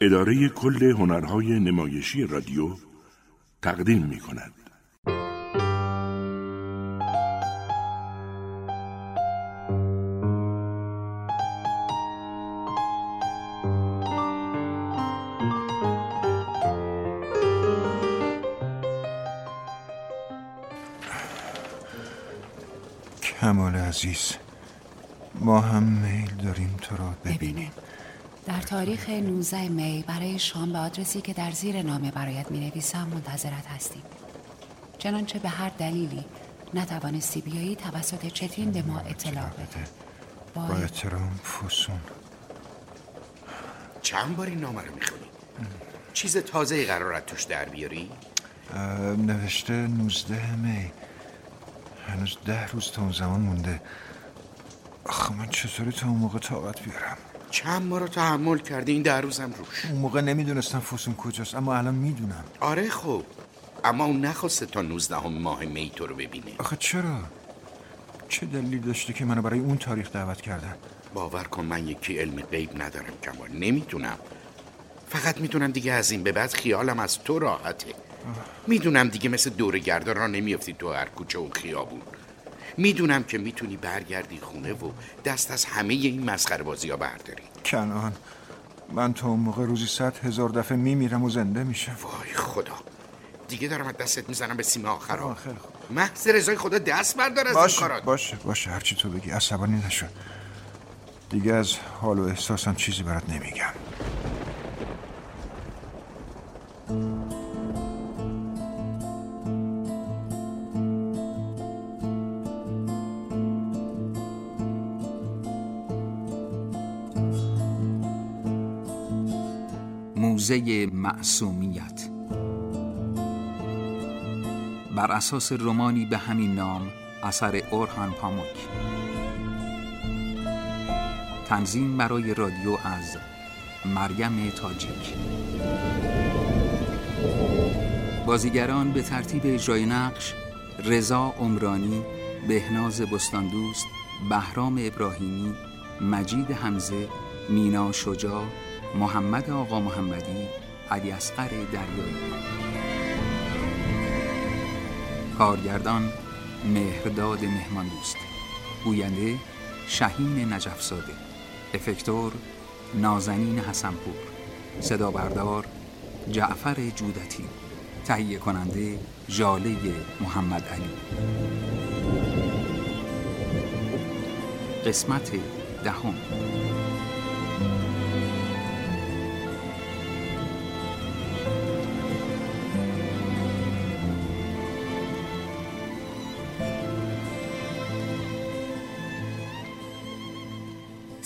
اداره کل هنرهای نمایشی رادیو تقدیم می کند. عزیز ما هم میل داریم تو را ببینیم. در تاریخ 19 می برای شام به آدرسی که در زیر نامه برایت می نویسم منتظرت هستیم. چنانچه به هر دلیلی نتوانستی بیایی توسط چترین به ما اطلاع بده با, با احترام فسون. چند بار این نامه رو می‌خونی؟ چیز تازه قرارت توش در بیاری؟ نوشته 19 می. هنوز ده روز تا اون زمان مونده. آخه من چطوری تا اون موقع طاقت بیارم؟ چند ما رو تحمل کردی؟ این در روزم روش. اون موقع نمی‌دونستم فسون کجاست اما الان می‌دونم. آره خب اما اون نخواسته تا 19 ماه می تو رو ببینه. آخه چرا؟ چه دلیل داشته که منو برای اون تاریخ دعوت کردن؟ باور کن من یکی علم غیب ندارم کمال. نمی‌تونم. فقط می‌تونم دیگه از این به بعد خیالم از تو راحته. می‌دونم دیگه مثل دورگردان را نمیافتی تو هر کوچه و خیابون. می‌دونم که می‌تونی برگردی خونه و دست از همه این مسخره بازی ها برداری. کنان. من تا اون موقع روزی صد هزار دفعه میمیرم و زنده میشم. وای خدا. دیگه دارم از دستت می‌زنم به سیم آخر محض رضای خدا دست بردار از باشه این کارات. باشه باشه. هرچی تو بگی عصبانی نشو. دیگه از حال و احساسم چیزی برات نمیگم. موزه معصومیت. بر اساس رومانی به همین نام اثر اورهان پاموک. تنظیم برای رادیو از مریم تاجیک. بازیگران به ترتیب اجرای نقش رضا عمرانی بهناز بستاندوست بهرام ابراهیمی مجید حمزه مینا شجاع محمد آقا محمدی علی اصغر دریایی. کارگردان مهرداد مهمان دوست گوینده شهین نجفزاده. افکتور نازنین حسنپور. صدا بردار جعفر جودتی. تهیه کننده جاله محمد علی. قسمت دهم.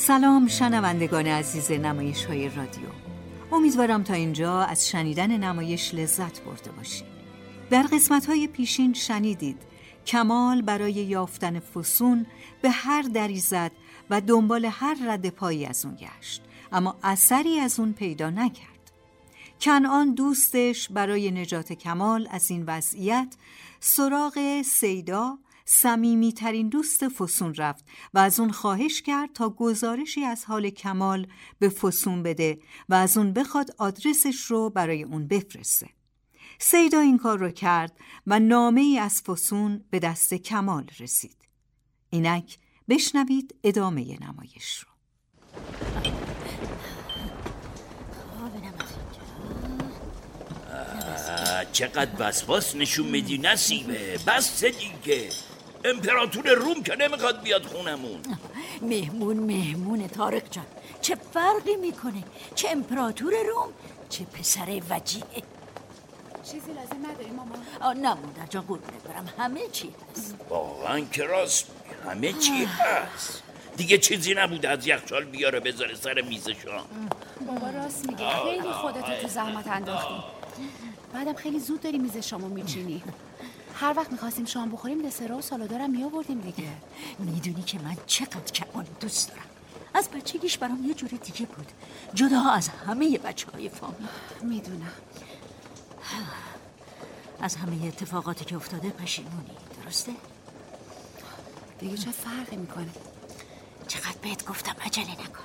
سلام شنوندگان عزیز نمایش های رادیو. امیدوارم تا اینجا از شنیدن نمایش لذت برده باشید. در قسمت های پیشین شنیدید کمال برای یافتن فسون به هر دری زد و دنبال هر رد پایی از اون گشت اما اثری از اون پیدا نکرد. کنعان دوستش برای نجات کمال از این وضعیت سراغ سیدا سمیمی ترین دوست فسون رفت و از اون خواهش کرد تا گزارشی از حال کمال به فسون بده و از اون بخواد آدرسش رو برای اون بفرسته. سیدا این کار رو کرد و نامه ای از فسون به دست کمال رسید. اینک بشنوید ادامه نمایش رو. چقدر وسواس نشون میدی نسیبه بس دیگه امپراتور روم که نمی‌خواد بیاد خونمون. مهمون مهمون تارک جان. چه فرقی می‌کنه؟ چه امپراتور روم چه پسر وجیه چیزی لازم نداری ماما آه نه مادر جان قربونت برم. همه چی هست. واقعا که راست همه چی هست. دیگه چیزی نبوده از یخچال بیاره بذاره سر میز شام. بابا راست میگه. خیلی خودتو تو زحمت انداختی. بعدم خیلی زود داری میز شامو میچینی. هر وقت می‌خواستیم شام بخوریم دسرا و سالادارم میآوردیم دیگه. می‌دونی که من چقدر کمان دوست دارم. از بچگیش برام یه جور دیگه بود. جدا از همه بچه های فامیل. می‌دونم. از همه اتفاقاتی که افتاده پشیمونی. درسته؟ دیگه چه فرقی می‌کنه؟ چقدر بهت گفتم عجله نکن.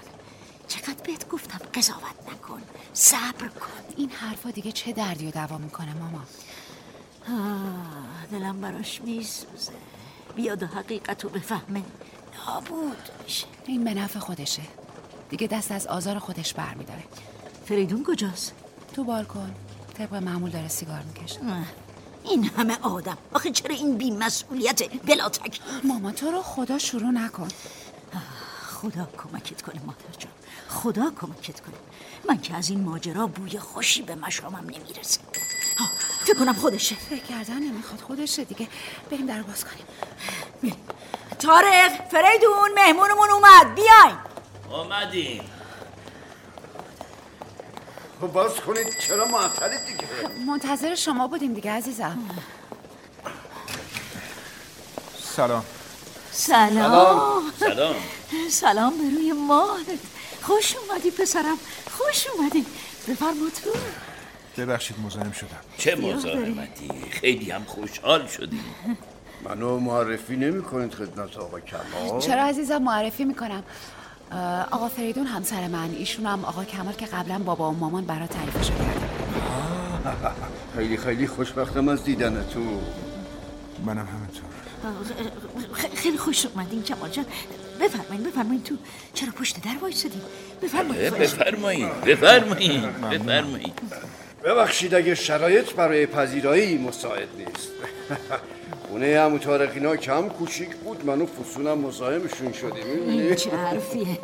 چقدر بهت گفتم قضاوت نکن. صبر کن. این حرفا دیگه چه دردی و دوا می‌کنه ماما؟ آه، دلم براش میسوزه. بیاد و حقیقت رو بفهمه. نابود میشه. این به نفع خودشه. دیگه دست از آزار خودش برمیداره فریدون کجاست؟ تو بالکن. طبق معمول داره سیگار می‌کشه. این همه آدم. آخه چرا این بی مسئولیت بلا تکلیف ماما تو رو خدا شروع نکن. خدا کمکت کنه مادر جان. خدا کمکت کنه. من که از این ماجرا بوی خوشی به مشامم نمی‌رسه فکر کنم خودشه. فکر کردن نمی‌خواد خودشه دیگه. بریم در باز کنیم. تارق فریدون مهمونمون اومد. بیاین. آمدیم خب باز کنید چرا معطلید دیگه؟ منتظر شما بودیم دیگه عزیزم. سلام. سلام. سلام. سلام به روی ماهت. خوش اومدی پسرم. خوش اومدی. بفرما تو. ببخشید مزاحم شدم. چه مزاحمتی؟ خیلی هم خوشحال شدیم. منو معرفی نمی کنید خدمت آقا کمال. چرا عزیزم معرفی می‌کنم. آقا فریدون همسر من. ایشون هم آقا کمال که قبلا بابا و مامان برا تعریفشو کردم خیلی خیلی خوشبختم از دیدنتون. منم همینطور. خیلی خوش اومدین کمال جان. بفرمایین بفرمایین تو. چرا پشت در وایسادین؟ خواهش می‌کنم. بفرمایید بفرمایید بفرمایید ببخشید اگه شرایط برای پذیرایی مساعد نیست. خونه همو تارقینا کم کوچیک بود. منو فسونم مزاحمشون شدیم. این؟ چه حرفیه.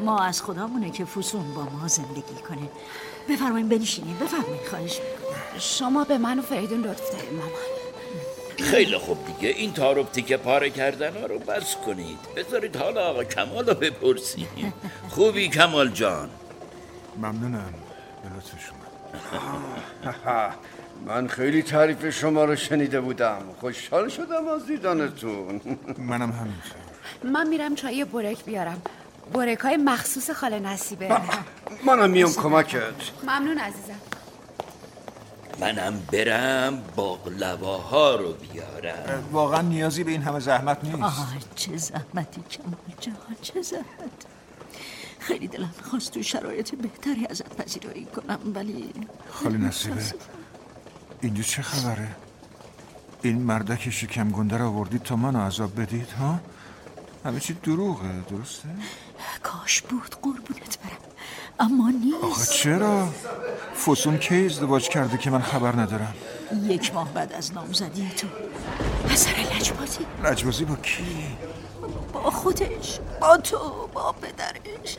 ما از خدامونه که فسون با ما زندگی کنه. بفرمایین بنشینین. بفرمایین. خواهش می‌کنم. شما به من و فریدون لطف دارین مامان. خیلی خوب دیگه. این تاروب تیکه پاره کردن ها رو بس کنید. بذارید حالا آقا کمال رو بپرسیم. خوبی کمال جان؟ ممنونم. به لطف شما. من خیلی تعریف شما رو شنیده بودم. خوشحال شدم از دیدنتون. منم همینطور من میرم چای برک بیارم. برک های مخصوص خاله نصیبه. منم میام کمکت. ممنون عزیزم. منم برم باقلواها رو بیارم. واقعا نیازی به این همه زحمت نیست. آه چه زحمتی کمال جان چه زحمت. خیلی دلم می‌خواست تو شرایط بهتری ازت پذیرایی کنم ولی خاله نصیبه اینجا چه خبره؟ این مردک شکم گنده رو آوردید تا منو عذاب بدید ها؟ همه چی دروغه درسته؟ کاش بود قربونت برم اما آخه نیست چرا؟ فسون کی ازدواج کرده که من خبر ندارم یک ماه بعد از نامزدی تو اثر لجبازی لجبازی با کی؟ با خودش با تو با پدرش.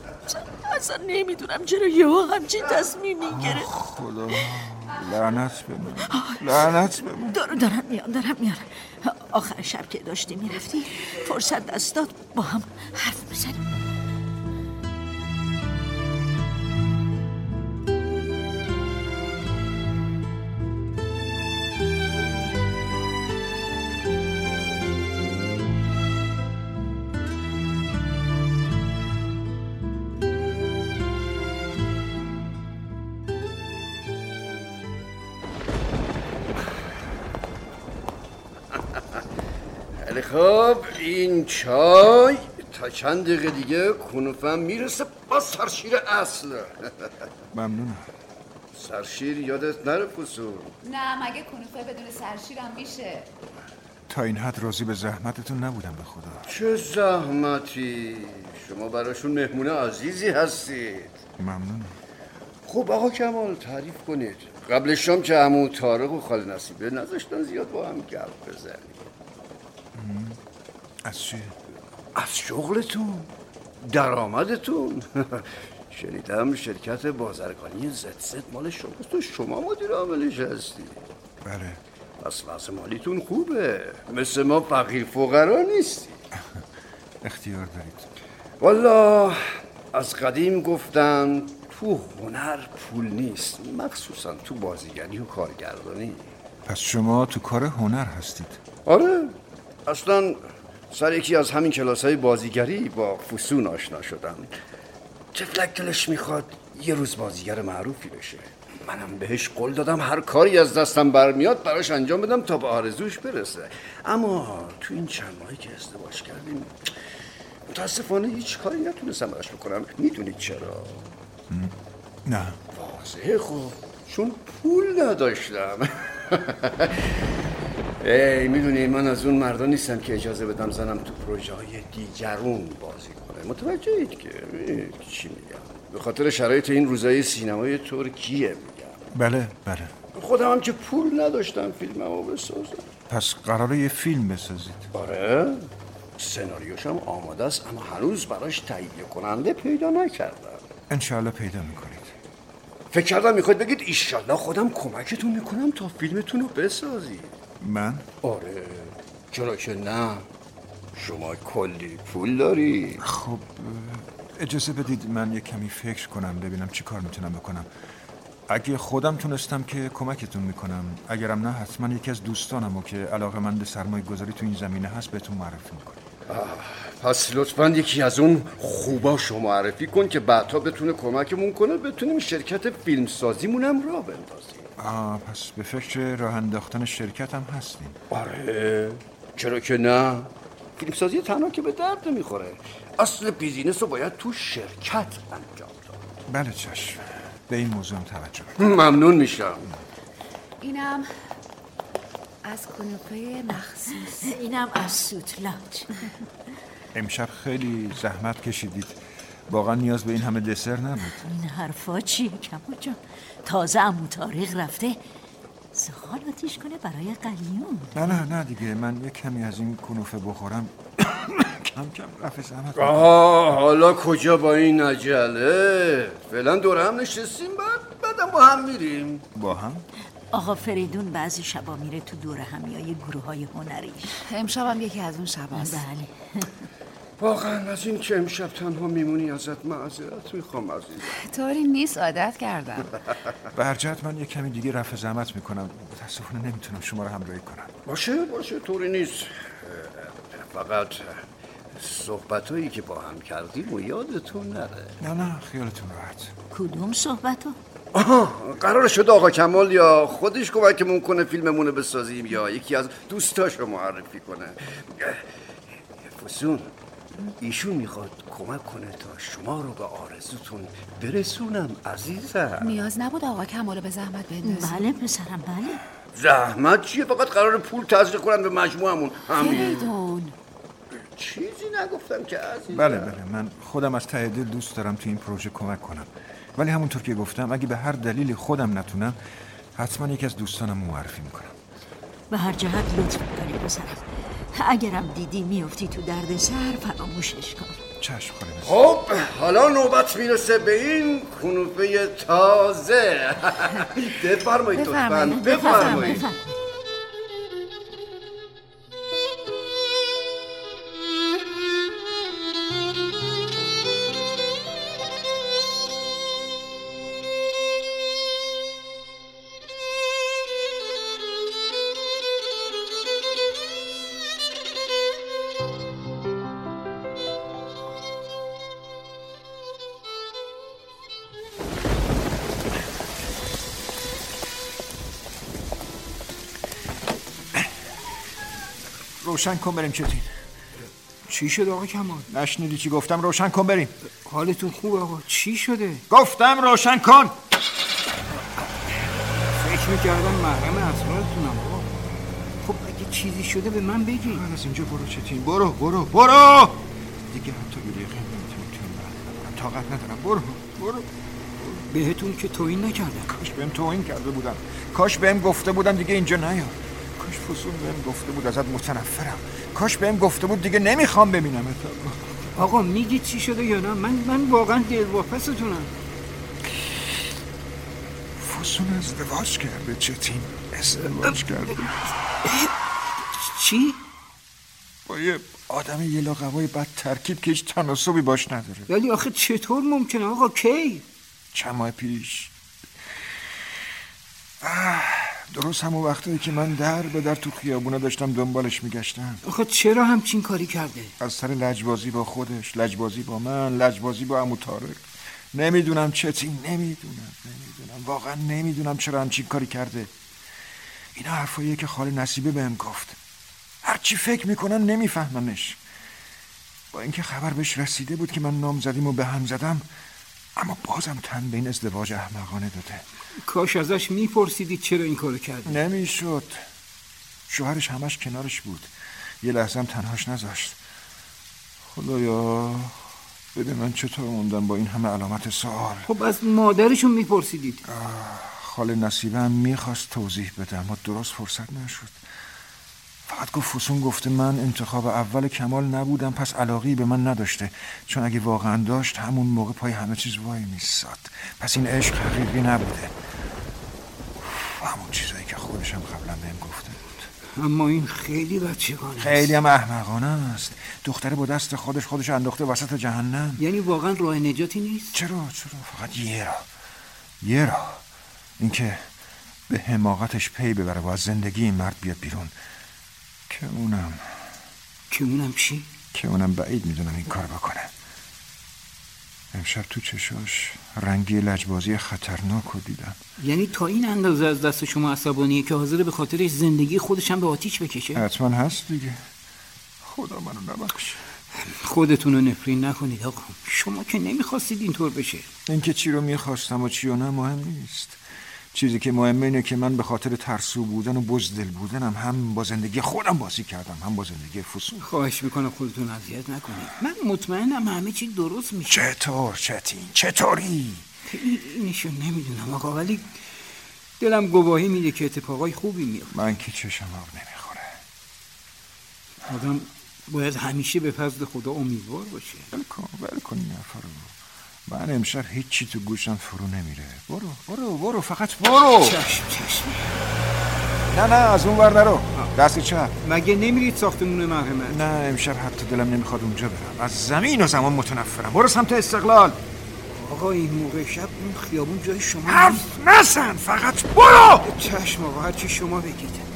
اصلا, نمی‌دونم چرا یهو همچین تصمیمی گرفت. خدا. لعنت به من لعنت به من دار دارم میان دارم میان آخر شب که داشتی می‌رفتی فرصت دست داد با هم حرف بزنیم. چای تا چند دقیقه دیگه کنوفم می‌رسه با سرشیر اصل. ممنونم. سرشیر یادت نره فسون نه مگه کنوفه بدون سرشیرم میشه؟ تا این حد راضی به زحمتتون نبودم به خدا. چه زحمتی؟ شما براشون مهمونه عزیزی هستید. ممنونم. خب آقا کمال تعریف کنید. قبل شام که عمو طارق و خاله نصیبه نذاشتن زیاد با هم گپ بزنید از چی؟ از شغلتون درآمدتون. شنیدم شرکت بازرگانی زد زد مال شماست تو شما مدیر عاملش هستی. بله. پس وضع مالیتون خوبه. مثل ما فقیر فقرا نیستی. اختیار دارید. والا از قدیم گفتم تو هنر پول نیست مخصوصا تو بازیگری و کارگردانی. پس شما تو کار هنر هستید. آره اصلا سر یکی از همین کلاس های بازیگری با فسون آشنا شدم. تفلک دلش می‌خواد؟ یه روز بازیگر معروفی بشه. منم بهش قول دادم هر کاری از دستم برمیاد براش انجام بدم تا به آرزوش برسه. اما تو این چند ماهی که ازدواج کردیم متاسفانه هیچ کاری نتونستم براش بکنم. می‌دونید چرا؟ نه. واضحه خب چون پول نداشتم. ای می‌دونی من از اون مردا نیستم که اجازه بدم زنم تو پروژه های دیگرون بازی کنه. متوجه اید که چی میگم. به خاطر شرایط این روزای سینمای ترکیه میگم. بله بله. خودم هم که پول نداشتم فیلممو بسازم. پس قراره یه فیلم بسازید. آره. سناریوشم آماده است اما هنوز براش تهیه کننده پیدا نکردم. انشاءالله پیدا می‌کنید. فکر کردم می‌خواید بگید ایشالله خودم کمکتون می‌کنم تا فیلمتون رو بسازید. من؟ آره. چرا که نه. شما کلی پول داری. خب اجازه بدید من یه کمی فکر کنم ببینم چی کار می‌تونم بکنم. اگه خودم تونستم که کمکتون می‌کنم. اگرم نه حتما یکی از دوستانم و که علاقه من به سرمایه گذاری تو این زمینه هست بهتون معرفی می‌کنم. پس لطفا یکی از اون خوباشو معرفی کن که بعدها بتونه کمکمون کنه. بتونیم شرکت فیلمسازیمونم را بندازیم. آه پس به فکر راه انداختن شرکت هم هستیم. آره چرا که نه؟ فیلمسازی تنها که به درد نمی‌خوره. اصل بیزینس رو باید تو شرکت انجام داد. بله چشم. به این موضوع هم توجه ممنون میشم. اینم از کنوپه مخصوص. اینم از سوتلاج امشب خیلی زحمت کشیدید. واقعا نیاز به این همه دسر نبود. این حرفا چیه کما جان تازه امو تاریخ رفته زغال آتیش کنه برای قلیون. نه نه نه دیگه. من یه کمی از این کنوفه بخورم. کم کم رفع زحمت آه حالا کجا با این عجله؟ فعلا دور هم نشستیم بعد بعدم با هم میریم. با هم؟ آقا فریدون بعضی شبا میره تو دور همیای گروه های هنریش امشبم یکی از اون شباست. بله. واقعا از این که امشب تنها میمونی ازت معذرت می‌خوام عزیزم. طوری نیست عادت کردم. جهت من یه کمی دیگه رفع زحمت می‌کنم. متاسفانه نمی‌تونم شما رو همراهی کنم. باشه باشه طوری نیست. فقط صحبت هایی که با هم کردیم و یادتون نره. نه نه خیالتون راحت. کدوم صحبت ها؟ آها قرار شد آقا کمال یا خودش کمکمون کنه فیلممونه بسازیم یا یکی از دوستاشو معرفی کنه. فسون. ایشون می‌خواد کمک کنه تا شما رو به آرزوتون برسونم عزیزم. نیاز نبود آقا کمالو به زحمت بندازی بله پسرم بله. زحمت چیه؟ فقط قرار پول تزریق کنن به مجموعمون. همین. چیزی نگفتم که عزیزم. بله بله. من خودم از ته دل دوست دارم تو این پروژه کمک کنم. ولی همونطور که گفتم اگه به هر دلیلی خودم نتونم حتما یکی از دوستانم معرفی می‌کنم. به هر جهت لطف می‌کنی پسرم. اگرم دیدی میفتی تو درد سر فراموشش کن. چشم خب حالا نوبت می‌رسه به این کنوپه تازه. بفرمایید لطفا. بفرمایید. روشن کن بریم چتین چی شد آقا کمال؟ نشنیدی چی گفتم؟ روشن کن بریم. حالتون خوب آقا. چی شده؟ گفتم روشن کن. فکر می‌کردم محرم اسرارتونم آقا. خب اگه چیزی شده به من بگی. من از اینجا برو چتین برو برو برو. دیگه حتی یه دقیقه نمی‌تونم تو این محل بمونم. طاقت ندارم. برو برو بهتون که توهین نکردم. کاش بهم توهین کرده بودم کاش بهم گفته بودم دیگه اینجا نیا. کاش فسون بهم گفته بود ازت متنفرم. کاش بهم گفته بود دیگه نمی‌خوام ببینم آقا میگی چی شده یا نه؟ من من واقعا دلواپستونم. فسون ازدواج کرده چتین ازدواج کرده؟ چی؟ با یه آدم یه لاقوای بد ترکیب که هیچ تناسبی باش نداره. ولی آخه چطور ممکنه؟ آقا کی؟ چند ماه پیش. آه، درست همون وقتایی که من در به در تو خیابونه داشتم دنبالش میگشتم. آخه چرا همچین کاری کرده؟ از سر لجبازی با خودش لجبازی با من لجبازی با عمو طارق. نمی‌دونم چتی نمی‌دونم نمی‌دونم. واقعا نمی‌دونم چرا همچین کاری کرده. اینا حرفاییه که خاله نصیبه بهم گفت. هرچی فکر می‌کنم نمیفهممش. با اینکه خبر بهش رسیده بود که من نام زدیم و به هم زدم اما بازم تن به این ازدواج احمقانه داده. کاش ازش میپرسیدی چرا این کارو کردی؟ نمی‌شد. شوهرش همش کنارش بود. یه لحظه هم تنهاش نذاشت. خدایا بده من چطور موندم با این همه علامت سوال؟ خب از مادرشون میپرسیدید. خاله نصیبه هم می‌خواست توضیح بده اما درست فرصت نشد. فقط گفت فسون گفته من انتخاب اول کمال نبودم پس علاقی به من نداشته. چون اگه واقعا داشت همون موقع پای همه چیز وای میساد. پس این عشق حقیقی نبوده. همون چیزایی که خودشم قبلا بهم گفته بود. اما این خیلی بچگانه خیلی هم احمقانه است. دختره با دست خودش خودش انداخته وسط جهنم. یعنی واقعا راه نجاتی نیست؟ چرا چرا؟ فقط یه را یه را اینکه به حماقتش پی ببره و از زندگی این مرد بیاد بیرون. که اونم که اونم چی؟ که اونم بعید می‌دونم این کار بکنه. امشب تو چشاش رنگی لجبازی خطرناک رو دیدم. یعنی تا این اندازه از دست شما عصبانیه که حاضر به خاطرش زندگی خودش هم به آتیش بکشه؟ حتما هست دیگه. خدا منو نبخشه خودتون رو نفرین نکنید آقا. شما که نمی‌خواستید اینطور بشه. اینکه چی رو می‌خواستم و چی رو نه مهم نیست. چیزی که مهمه اینه که من به خاطر ترسو بودن و بزدل بودنم هم با زندگی خودم بازی کردم هم با زندگی فسون. خواهش می‌کنم خودتون اذیت نکنید. من مطمئنم همه چی درست میشه. چطور چتین چطوری؟ اینشو نمی‌دونم آقا ولی دلم گواهی میده که اتفاقای خوبی میاد من که چشم آب نمی‌خوره. آدم باید همیشه به فضل خدا امیدوار باشه. ول کن ول کن این حرفا رو من امشب هیچی تو گوشم فرو نمیره. برو برو برو فقط برو. چشم چشم. نه نه از اون ور نرو. دست چپ. مگه نمیرید ساختمون مرحمت نه امشب حتی دلم نمی‌خواد اونجا برم. از زمین و زمان متنفرم. برو سمت استقلال. آقا این موقع شب اون خیابون جای شما حرف نزن فقط برو. چشم آقا هرچی شما بگید.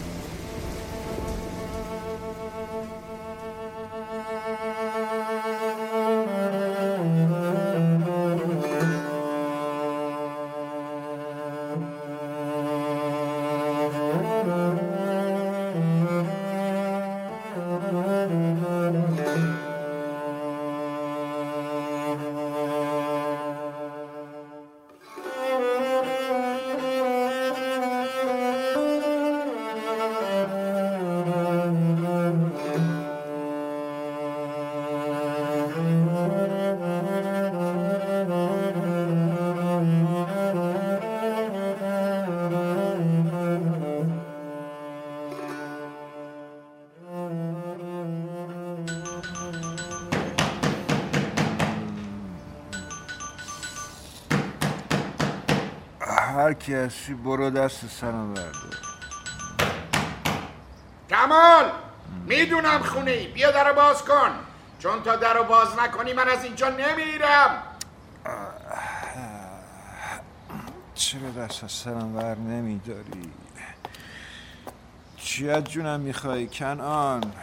هر کی هستی برو دست سرم برده کمال! می‌دونم خونه ای بیا در باز کن. چون تا در باز نکنی من از اینجا نمیرم. چرا دست از سرم ور نمیداری؟ چی از جونم می‌خوای کنان؟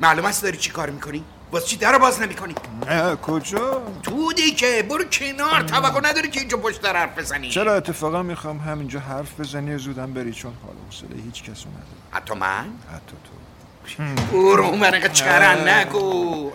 معلوم است داری چی کار می‌کنی؟ واسه چی در باز نمی‌کنی؟ نه کجا؟ تو دیگه برو کنار توقع نداری که اینجا پشت در حرف بزنی. چرا اتفاقا می‌خوام همینجا حرف بزنی و زودم بری؟ چون حال حوصله هیچ کس نداره حتی من؟ حتی تو برو من انقدر چرن نگو.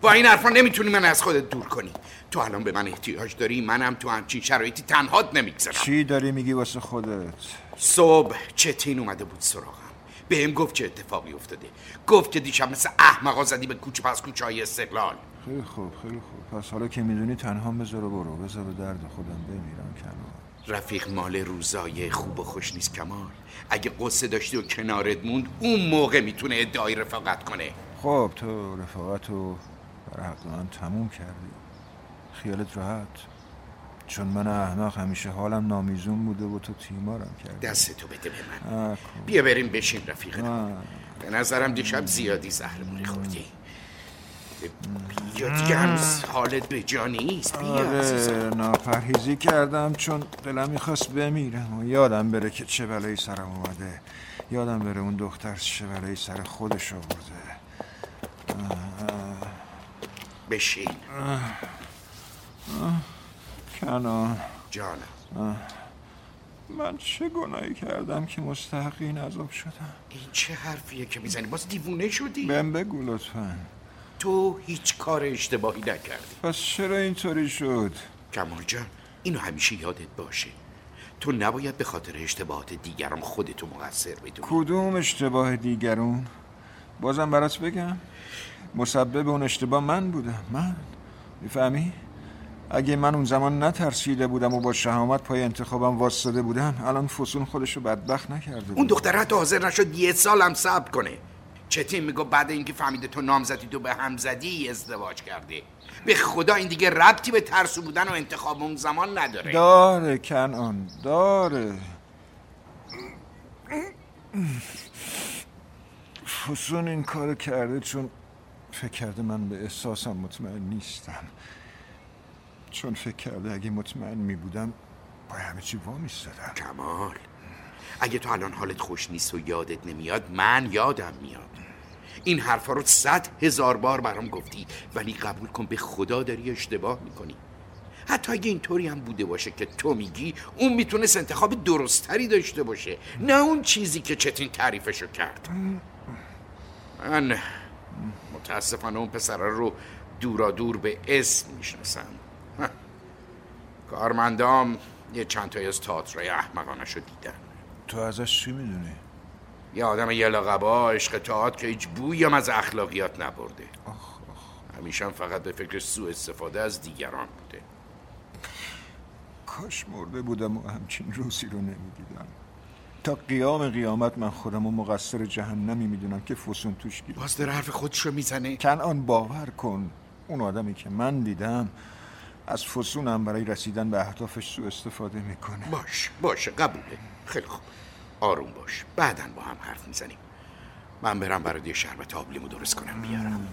با این حرفا نمی‌تونی من از خودت دور کنی. تو الان به من احتیاج داری منم تو همچین شرایطی تنهات نمی‌گذارم. چی داری میگی واسه خودت؟ صبح چتین اومده بود سراغم؟ بهم گفت چه اتفاقی افتاده. گفت که دیشب مثل احمقا زدی به کوچه پس کوچه های استقلال. خیلی خوب خیلی خوب. پس حالا که می‌دونی تنها بذار و برو. بذار به درد خودم بمیرم کنار. رفیق مال روزای خوب و خوش نیست کمال. اگه قصه داشتی و کنارت موند اون موقع می‌تونه ادعای رفاقت کنه. خب تو رفاقت رو بر حق من تموم کردی. خیالت راحت. چون من احمق همیشه حالم نامیزون بوده و تو تیمارم کردی. دستتو بده به من. آه، بیا بریم بشین رفیق آه. به نظرم دیشب زیادی زهرمونی خوردی. بیا دیگه هنوز حالت به جا نیست. بیا. آره ناپرهیزی کردم چون دلم می‌خواست بمیرم و یادم بره که چه بلایی سرم اومده. یادم بره اون دختر چه بلایی سر خودش آورده. بشین. کنان جانم من چه گناهی کردم که مستحق این عذاب شدم این چه حرفیه که می‌زنی؟ باز دیوونه شدی. بهم بگو لطفا. تو هیچ کار اشتباهی نکردی. پس چرا اینطوری شد؟ کمال جان اینو همیشه یادت باشه. تو نباید به خاطر اشتباهات دیگران خودتو مقصر بدونی. کدوم اشتباه دیگرون؟ بازم برات بگم. مسبب اون اشتباه من بودم. من. می‌فهمی؟ اگه من اون زمان نترسیده بودم و با شهامت پای انتخابم واسطه بودم الان فسون خودشو بدبخت نکرده بود. اون دختر حتی حاضر نشد یه سال هم صبر کنه. چتین میگو بعد اینکه فهمیده تو نام زدی تو به هم زدی ازدواج کرده به خدا این دیگه ربطی به ترسو بودن و انتخاب اون زمان نداره. داره کنان داره. فسون این کار کرده چون فکر کرده من به احساسم مطمئن نیستم. چون فکر کرده اگه مطمئن می بودم با همه چی وا میستادم کمال اگه تو الان حالت خوش نیست و یادت نمیاد من یادم میاد. این حرفا رو صد هزار بار برام گفتی ولی قبول کن به خدا داری اشتباه می‌کنی. حتی اگه اینطوری هم بوده باشه که تو میگی اون می‌تونست انتخاب درستتری داشته باشه نه اون چیزی که چتین تعریفشو کرد. من متاسفانه اون پسره رو دورا دور به اسم می‌شناسم. کارمندام یه چند تایی از تئاترای احمقانش رو دیدن. تو ازش چی می‌دونی؟ یه آدم یه لقبا عشق تئاتر که هیچ بویی هم از اخلاقیات نبرده. همیشه هم فقط به فکر سوء استفاده از دیگران بوده. کاش مرده بودم و همچین روزی رو نمی‌دیدم. تا قیام قیامت من خودم و مقصر جهنمی می‌دونم که فسون توش گیر باز داره حرف خودش رو می‌زنه. کنان باور کن اون آدمی که من دیدم از فسونم برای رسیدن به اهدافش سوء استفاده می‌کنه. باش باشه قبوله. خیلی خوب. آروم باش. بعدا با هم حرف می‌زنیم. من برم برای یه شربت آبلیمو درست کنم بیارم.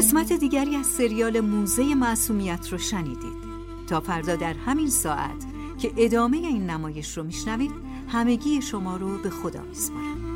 قسمت دیگری از سریال موزه معصومیت رو شنیدید. تا فردا در همین ساعت که ادامه این نمایش رو میشنوید همگی شما رو به خدا میسپارم.